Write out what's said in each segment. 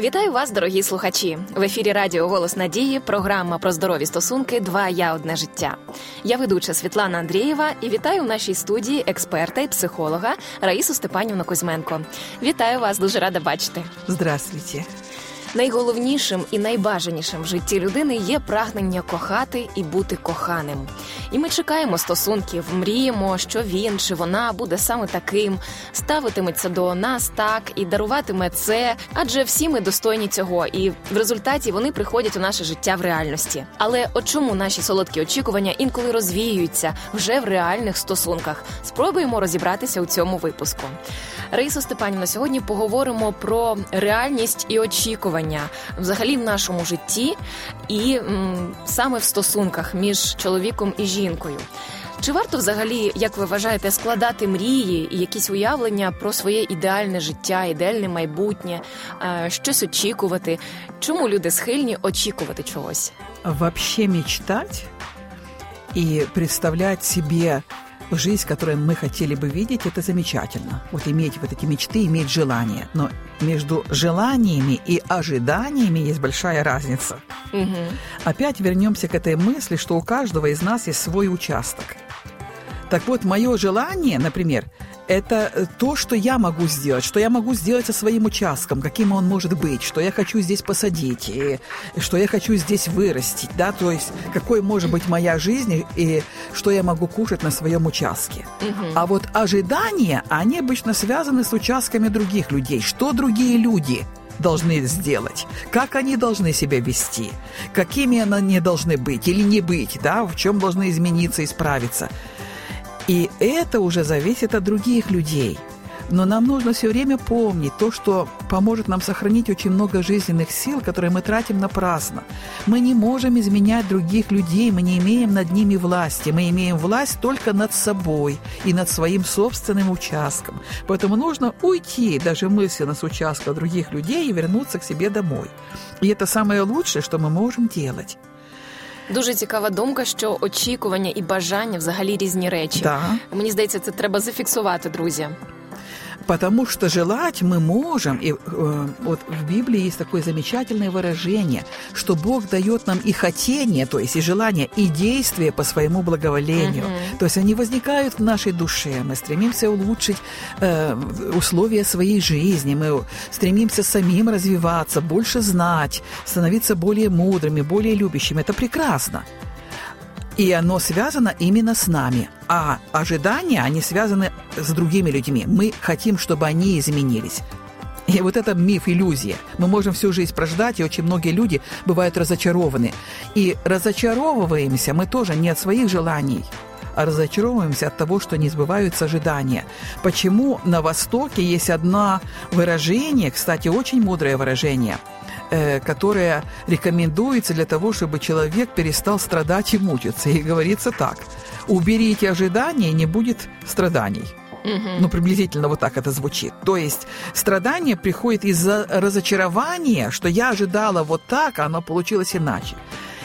Вітаю вас, дорогі слухачі. В ефірі Радіо Голос Надії, програма про здорові стосунки Два я одне життя. Я ведуча Світлана Андрієва і вітаю в нашій студії експерта і психолога Раїсу Степанівну Кузьменко. Вітаю вас, дуже рада бачити. Здравствуйте. Найголовнішим і найбажанішим в житті людини є прагнення кохати і бути коханим. І ми чекаємо стосунків, мріємо, що він чи вона буде саме таким, ставитиметься до нас так і даруватиме це, адже всі ми достойні цього, і в результаті вони приходять у наше життя в реальності. Але от чому наші солодкі очікування інколи розвіюються вже в реальних стосунках? Спробуємо розібратися у цьому випуску. Раїса Степанівна, сьогодні поговоримо про реальність і очікування взагалі в нашому житті, і м, саме в стосунках між чоловіком і жінкою. Чи варто взагалі, як ви вважаєте, складати мрії і якісь уявлення про своє ідеальне життя, ідеальне майбутнє, щось очікувати? Чому люди схильні очікувати чогось? Вообще мечтать и представлять себе жизнь, которую мы хотели бы видеть, это замечательно. Вот иметь вот эти мечты, иметь желания. Но между желаниями и ожиданиями есть большая разница. Угу. Опять вернемся к этой мысли, что у каждого из нас есть свой участок. Так вот, мое желание, например, это то, что я могу сделать, что я могу сделать со своим участком, каким он может быть, что я хочу здесь посадить, и что я хочу здесь вырастить, да, то есть какой может быть моя жизнь и что я могу кушать на своем участке. А вот ожидания, они обычно связаны с участками других людей. Что другие люди должны сделать, как они должны себя вести, какими они должны быть или не быть, да, в чем должны измениться, исправиться. И это уже зависит от других людей. Но нам нужно все время помнить то, что поможет нам сохранить очень много жизненных сил, которые мы тратим напрасно. Мы не можем изменять других людей, мы не имеем над ними власти. Мы имеем власть только над собой и над своим собственным участком. Поэтому нужно уйти даже мысленно с участка других людей и вернуться к себе домой. И это самое лучшее, что мы можем делать. Дуже цікава думка, що очікування і бажання взагалі різні речі. Да. Мені здається, це треба зафіксувати, друзі. Потому что желать мы можем. И э, вот в Библии есть такое замечательное выражение, что Бог дает нам и хотение, то есть и желание, и действие по своему благоволению. Мгм. То есть они возникают в нашей душе. Мы стремимся улучшить э, условия своей жизни, мы стремимся самим развиваться, больше знать, становиться более мудрыми, более любящими. Это прекрасно. И оно связано именно с нами. А ожидания, они связаны с другими людьми. Мы хотим, чтобы они изменились. И вот это миф, иллюзия. Мы можем всю жизнь прождать, и очень многие люди бывают разочарованы. И разочаровываемся мы тоже не от своих желаний, а разочаровываемся от того, что не сбываются ожидания. Почему на Востоке есть одно выражение, кстати, очень мудрое выражение, э, которое рекомендуется для того, чтобы человек перестал страдать и мучиться. И говорится так. Уберите ожидания, не будет страданий. Ну, приблизительно вот так это звучит. То есть страдание приходит из-за разочарования, что я ожидала вот так, а оно получилось иначе.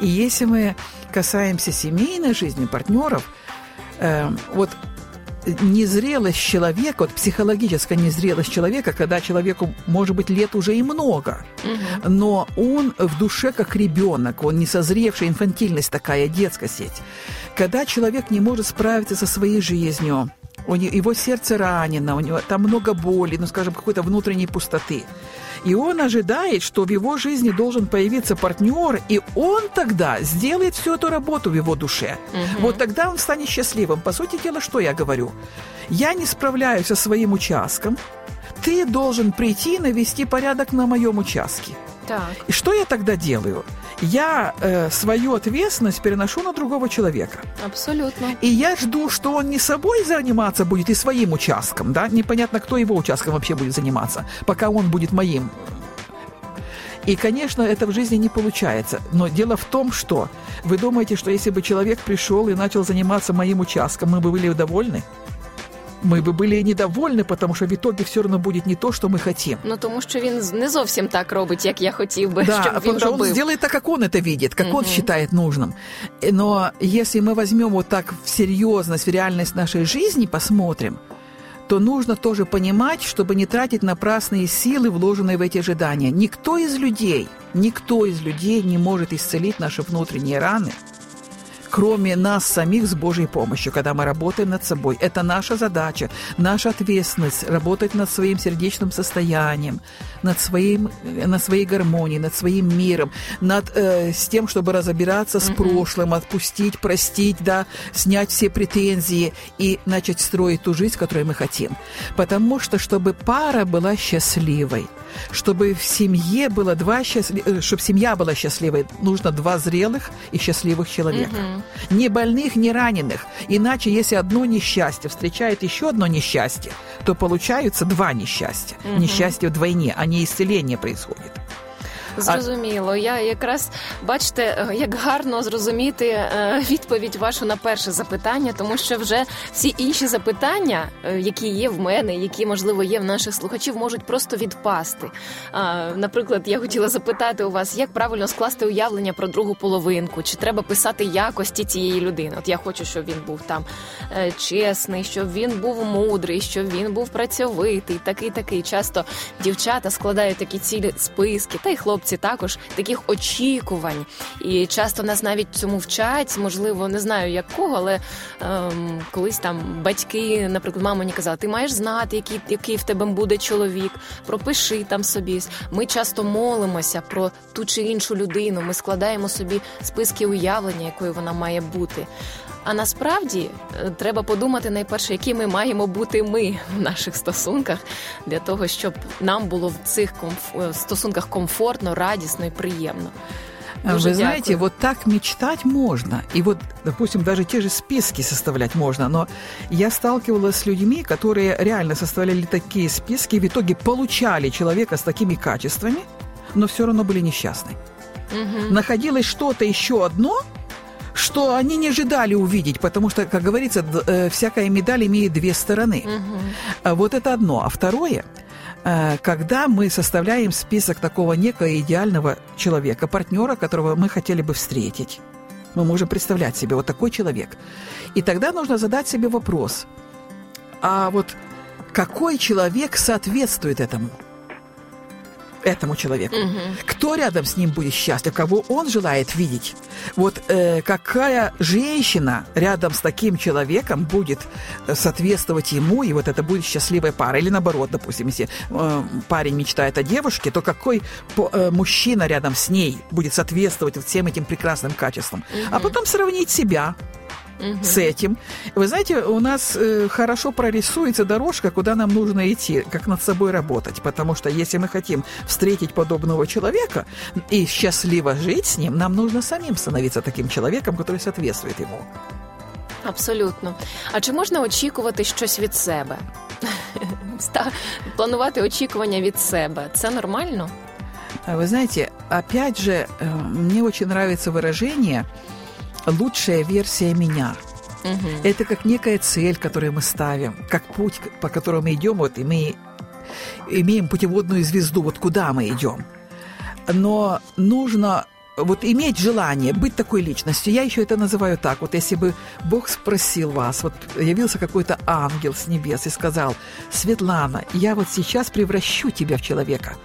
И если мы касаемся семейной жизни, партнеров, э, вот незрелость человека, вот психологическая незрелость человека, когда человеку, может быть, лет уже и много, но он в душе как ребенок, он не созревший, инфантильность такая, детская сеть. Когда человек не может справиться со своей жизнью, у не- его сердце ранено, у него там много боли, ну, скажем, какой-то внутренней пустоты. И он ожидает, что в его жизни должен появиться партнер, и он тогда сделает всю эту работу в его душе. Вот тогда он станет счастливым. По сути дела, что я говорю? Я не справляюсь со своим участком, ты должен прийти и навести порядок на моем участке. Так. И что я тогда делаю? Я э, свою ответственность переношу на другого человека. Абсолютно. И я жду, что он не собой заниматься будет и своим участком, да? Непонятно, кто его участком вообще будет заниматься, пока он будет моим. И, конечно, это в жизни не получается. Но дело в том, что вы думаете, что если бы человек пришел и начал заниматься моим участком, мы бы были довольны? Мы бы были недовольны, потому что в итоге все равно будет не то, что мы хотим. Ну тому що він з- не зовсім так робить, як я хотів би, Да, щоб він потому что он робив. сделает так, как он это видит, как он считает нужным. Э, Но если мы возьмем вот так в серьезность, в реальность нашей жизни, посмотрим, то нужно тоже понимать, чтобы не тратить напрасные силы, вложенные в эти ожидания. Никто из людей, никто из людей не может исцелить наши внутренние раны – кроме нас самих с Божьей помощью, когда мы работаем над собой. Это наша задача, наша ответственность работать над своим сердечным состоянием, над, своим, над своей гармонией, над своим миром, над э, с тем, чтобы разобраться с mm-hmm. прошлым, отпустить, простить, да, снять все претензии и начать строить ту жизнь, которую мы хотим. Потому что, чтобы пара была счастливой, чтобы в семье было два счастлив... Э, чтобы семья была счастливой, нужно два зрелых и счастливых человека. Mm-hmm. Ни больных, ни раненых. Иначе, если одно несчастье встречает еще одно несчастье, то получаются два несчастья. Mm-hmm. Несчастье вдвойне, а не исцеление происходит. Зрозуміло. Я якраз бачите, е, як гарно зрозуміти е, відповідь вашу на перше запитання, тому що вже всі інші запитання, е, які є в мене, які можливо є в наших слухачів, можуть просто відпасти. Наприклад, я хотіла запитати у вас, як правильно скласти уявлення про другу половинку, чи треба писати якості цієї людини? От я хочу, щоб він був там чесний, щоб він був мудрий, щоб він був працьовитий, такий такий. Часто дівчата складають такі цілі списки, та й хлопці хлопці також таких очікувань. І часто нас навіть цьому вчать, можливо, не знаю якого, але ем, колись там батьки, наприклад, мама мені казала, ти маєш знати, який який в тебе буде чоловік, пропиши там собі. Ми часто молимося про ту чи іншу людину. Ми складаємо собі списки уявлення, якою вона має бути. А насправді е, треба подумати найперше, які ми маємо бути ми в наших стосунках для того, щоб нам було в цих комф... Е, стосунках комфортно, радісно і приємно. Дуже Вы дякую. знаете, вот так мечтать можно. И вот, допустим, даже те же списки составлять можно. Но я сталкивалась с людьми, которые реально составляли такие списки, в итоге получали человека с такими качествами, но все равно были несчастны. Угу. Находилось что-то еще одно, что они не ожидали увидеть, потому что, как говорится, э, всякая медаль имеет две стороны. Угу. Вот это одно. А второе, э, когда мы составляем список такого некого идеального человека, партнера, которого мы хотели бы встретить, мы можем представлять себе вот такой человек. И тогда нужно задать себе вопрос, а вот какой человек соответствует этому? Этому человеку. Угу. Кто рядом с ним будет счастлив, кого он желает видеть. Вот э, какая женщина рядом с таким человеком будет э, соответствовать ему, и вот это будет счастливая пара. Или наоборот, допустим, если э, парень мечтает о девушке, то какой по, э, мужчина рядом с ней будет соответствовать всем этим прекрасным качествам. Угу. А потом сравнить себя угу. с этим. Вы знаете, у нас э, хорошо прорисуется дорожка, куда нам нужно идти, как над собой работать. Потому что если мы хотим встретить подобного человека и счастливо жить с ним, нам нужно самим становиться таким человеком, который соответствует ему. Абсолютно. А чи можна очікувати щось від себе? Планувати очікування від себе це нормально? Вы знаете, опять же, э, мне очень нравится выражение лучшая версия меня. Угу. Это как некая цель, которую мы ставим, как путь, по которому мы идем, вот, и мы имеем путеводную звезду, вот куда мы идем. Но нужно вот иметь желание быть такой личностью. Я еще это называю так. Вот если бы Бог спросил вас, вот явился какой-то ангел с небес и сказал, Светлана, я вот сейчас превращу тебя в человека.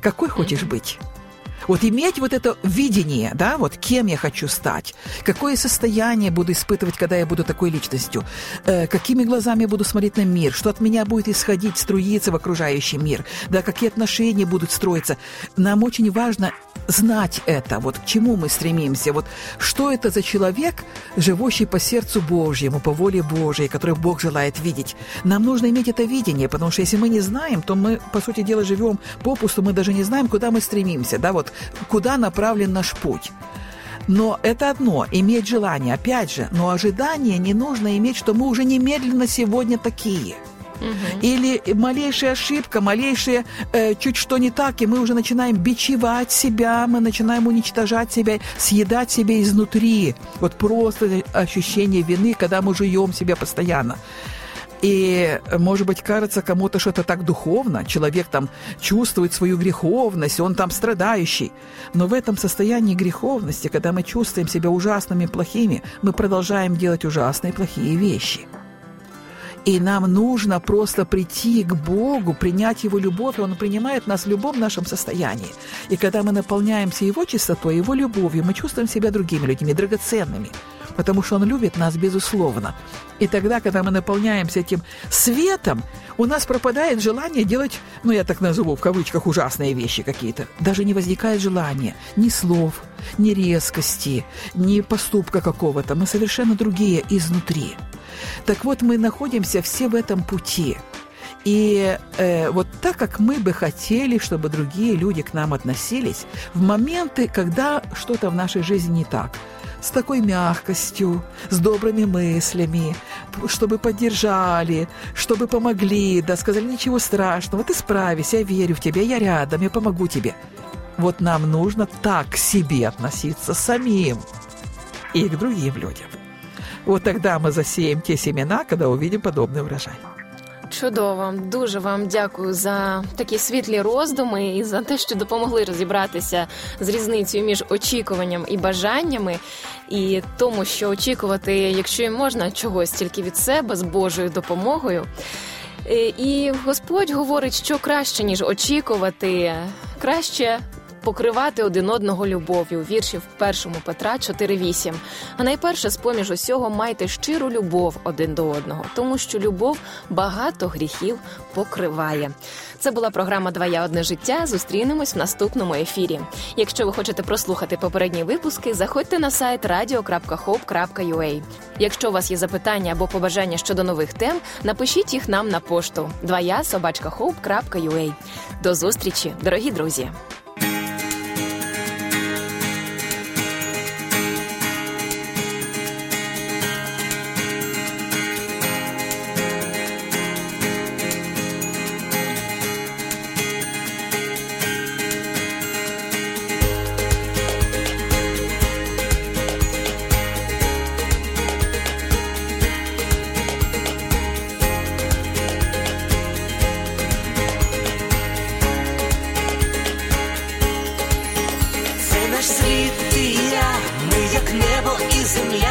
Какой хочешь быть? Вот иметь вот это видение, да, вот кем я хочу стать, какое состояние буду испытывать, когда я буду такой личностью, э, какими глазами я буду смотреть на мир, что от меня будет исходить, струиться в окружающий мир, да, какие отношения будут строиться. Нам очень важно знать это, вот к чему мы стремимся, вот что это за человек, живущий по сердцу Божьему, по воле Божьей, который Бог желает видеть. Нам нужно иметь это видение, потому что если мы не знаем, то мы, по сути дела, живем попусту, мы даже не знаем, куда мы стремимся, да, вот куда направлен наш путь. Но это одно, иметь желание, опять же, но ожидание не нужно иметь, что мы уже немедленно сегодня такие – Или малейшая ошибка, малейшее э, чуть что не так, и мы уже начинаем бичевать себя, мы начинаем уничтожать себя, съедать себя изнутри. Вот просто ощущение вины, когда мы жуем себя постоянно. И, может быть, кажется кому-то, что это так духовно. Человек там чувствует свою греховность, он там страдающий. Но в этом состоянии греховности, когда мы чувствуем себя ужасными, плохими, мы продолжаем делать ужасные, плохие вещи – И нам нужно просто прийти к Богу, принять Его любовь, Он принимает нас в любом нашем состоянии. И когда мы наполняемся Его чистотой, Его любовью, мы чувствуем себя другими людьми, драгоценными, потому что Он любит нас безусловно. И тогда, когда мы наполняемся этим светом, у нас пропадает желание делать, ну я так назову в кавычках, ужасные вещи какие-то. Даже не возникает желания ни слов, ни резкости, ни поступка какого-то. Мы совершенно другие изнутри. Так вот, мы находимся все в этом пути. И э, вот так как мы бы хотели, чтобы другие люди к нам относились, в моменты, когда что-то в нашей жизни не так, с такой мягкостью, с добрыми мыслями, чтобы поддержали, чтобы помогли, да, сказали, ничего страшного, ты справишься, я верю в тебя, я рядом, я помогу тебе. Вот нам нужно так к себе относиться самим и к другим людям. Вот тогда мы засеем те семена, когда увидим подобный урожай. Чудово, дуже вам дякую за такі світлі роздуми і за те, що допомогли розібратися з різницею між очікуванням і бажаннями, і тому, що очікувати, якщо і можна, чогось тільки від себе з Божою допомогою. Е, і Господь говорить, що краще ніж очікувати, краще покривати один одного любов'ю. Вірші в першому Петра 4.8. А найперше, з поміж усього, майте щиру любов один до одного, тому що любов багато гріхів покриває. Це була програма Два я одне життя. Зустрінемось в наступному ефірі. Якщо ви хочете прослухати попередні випуски, заходьте на сайт radio.hope.ua. Якщо у вас є запитання або побажання щодо нових тем, напишіть їх нам на пошту 2я собачка До зустрічі, дорогі друзі. назавжди,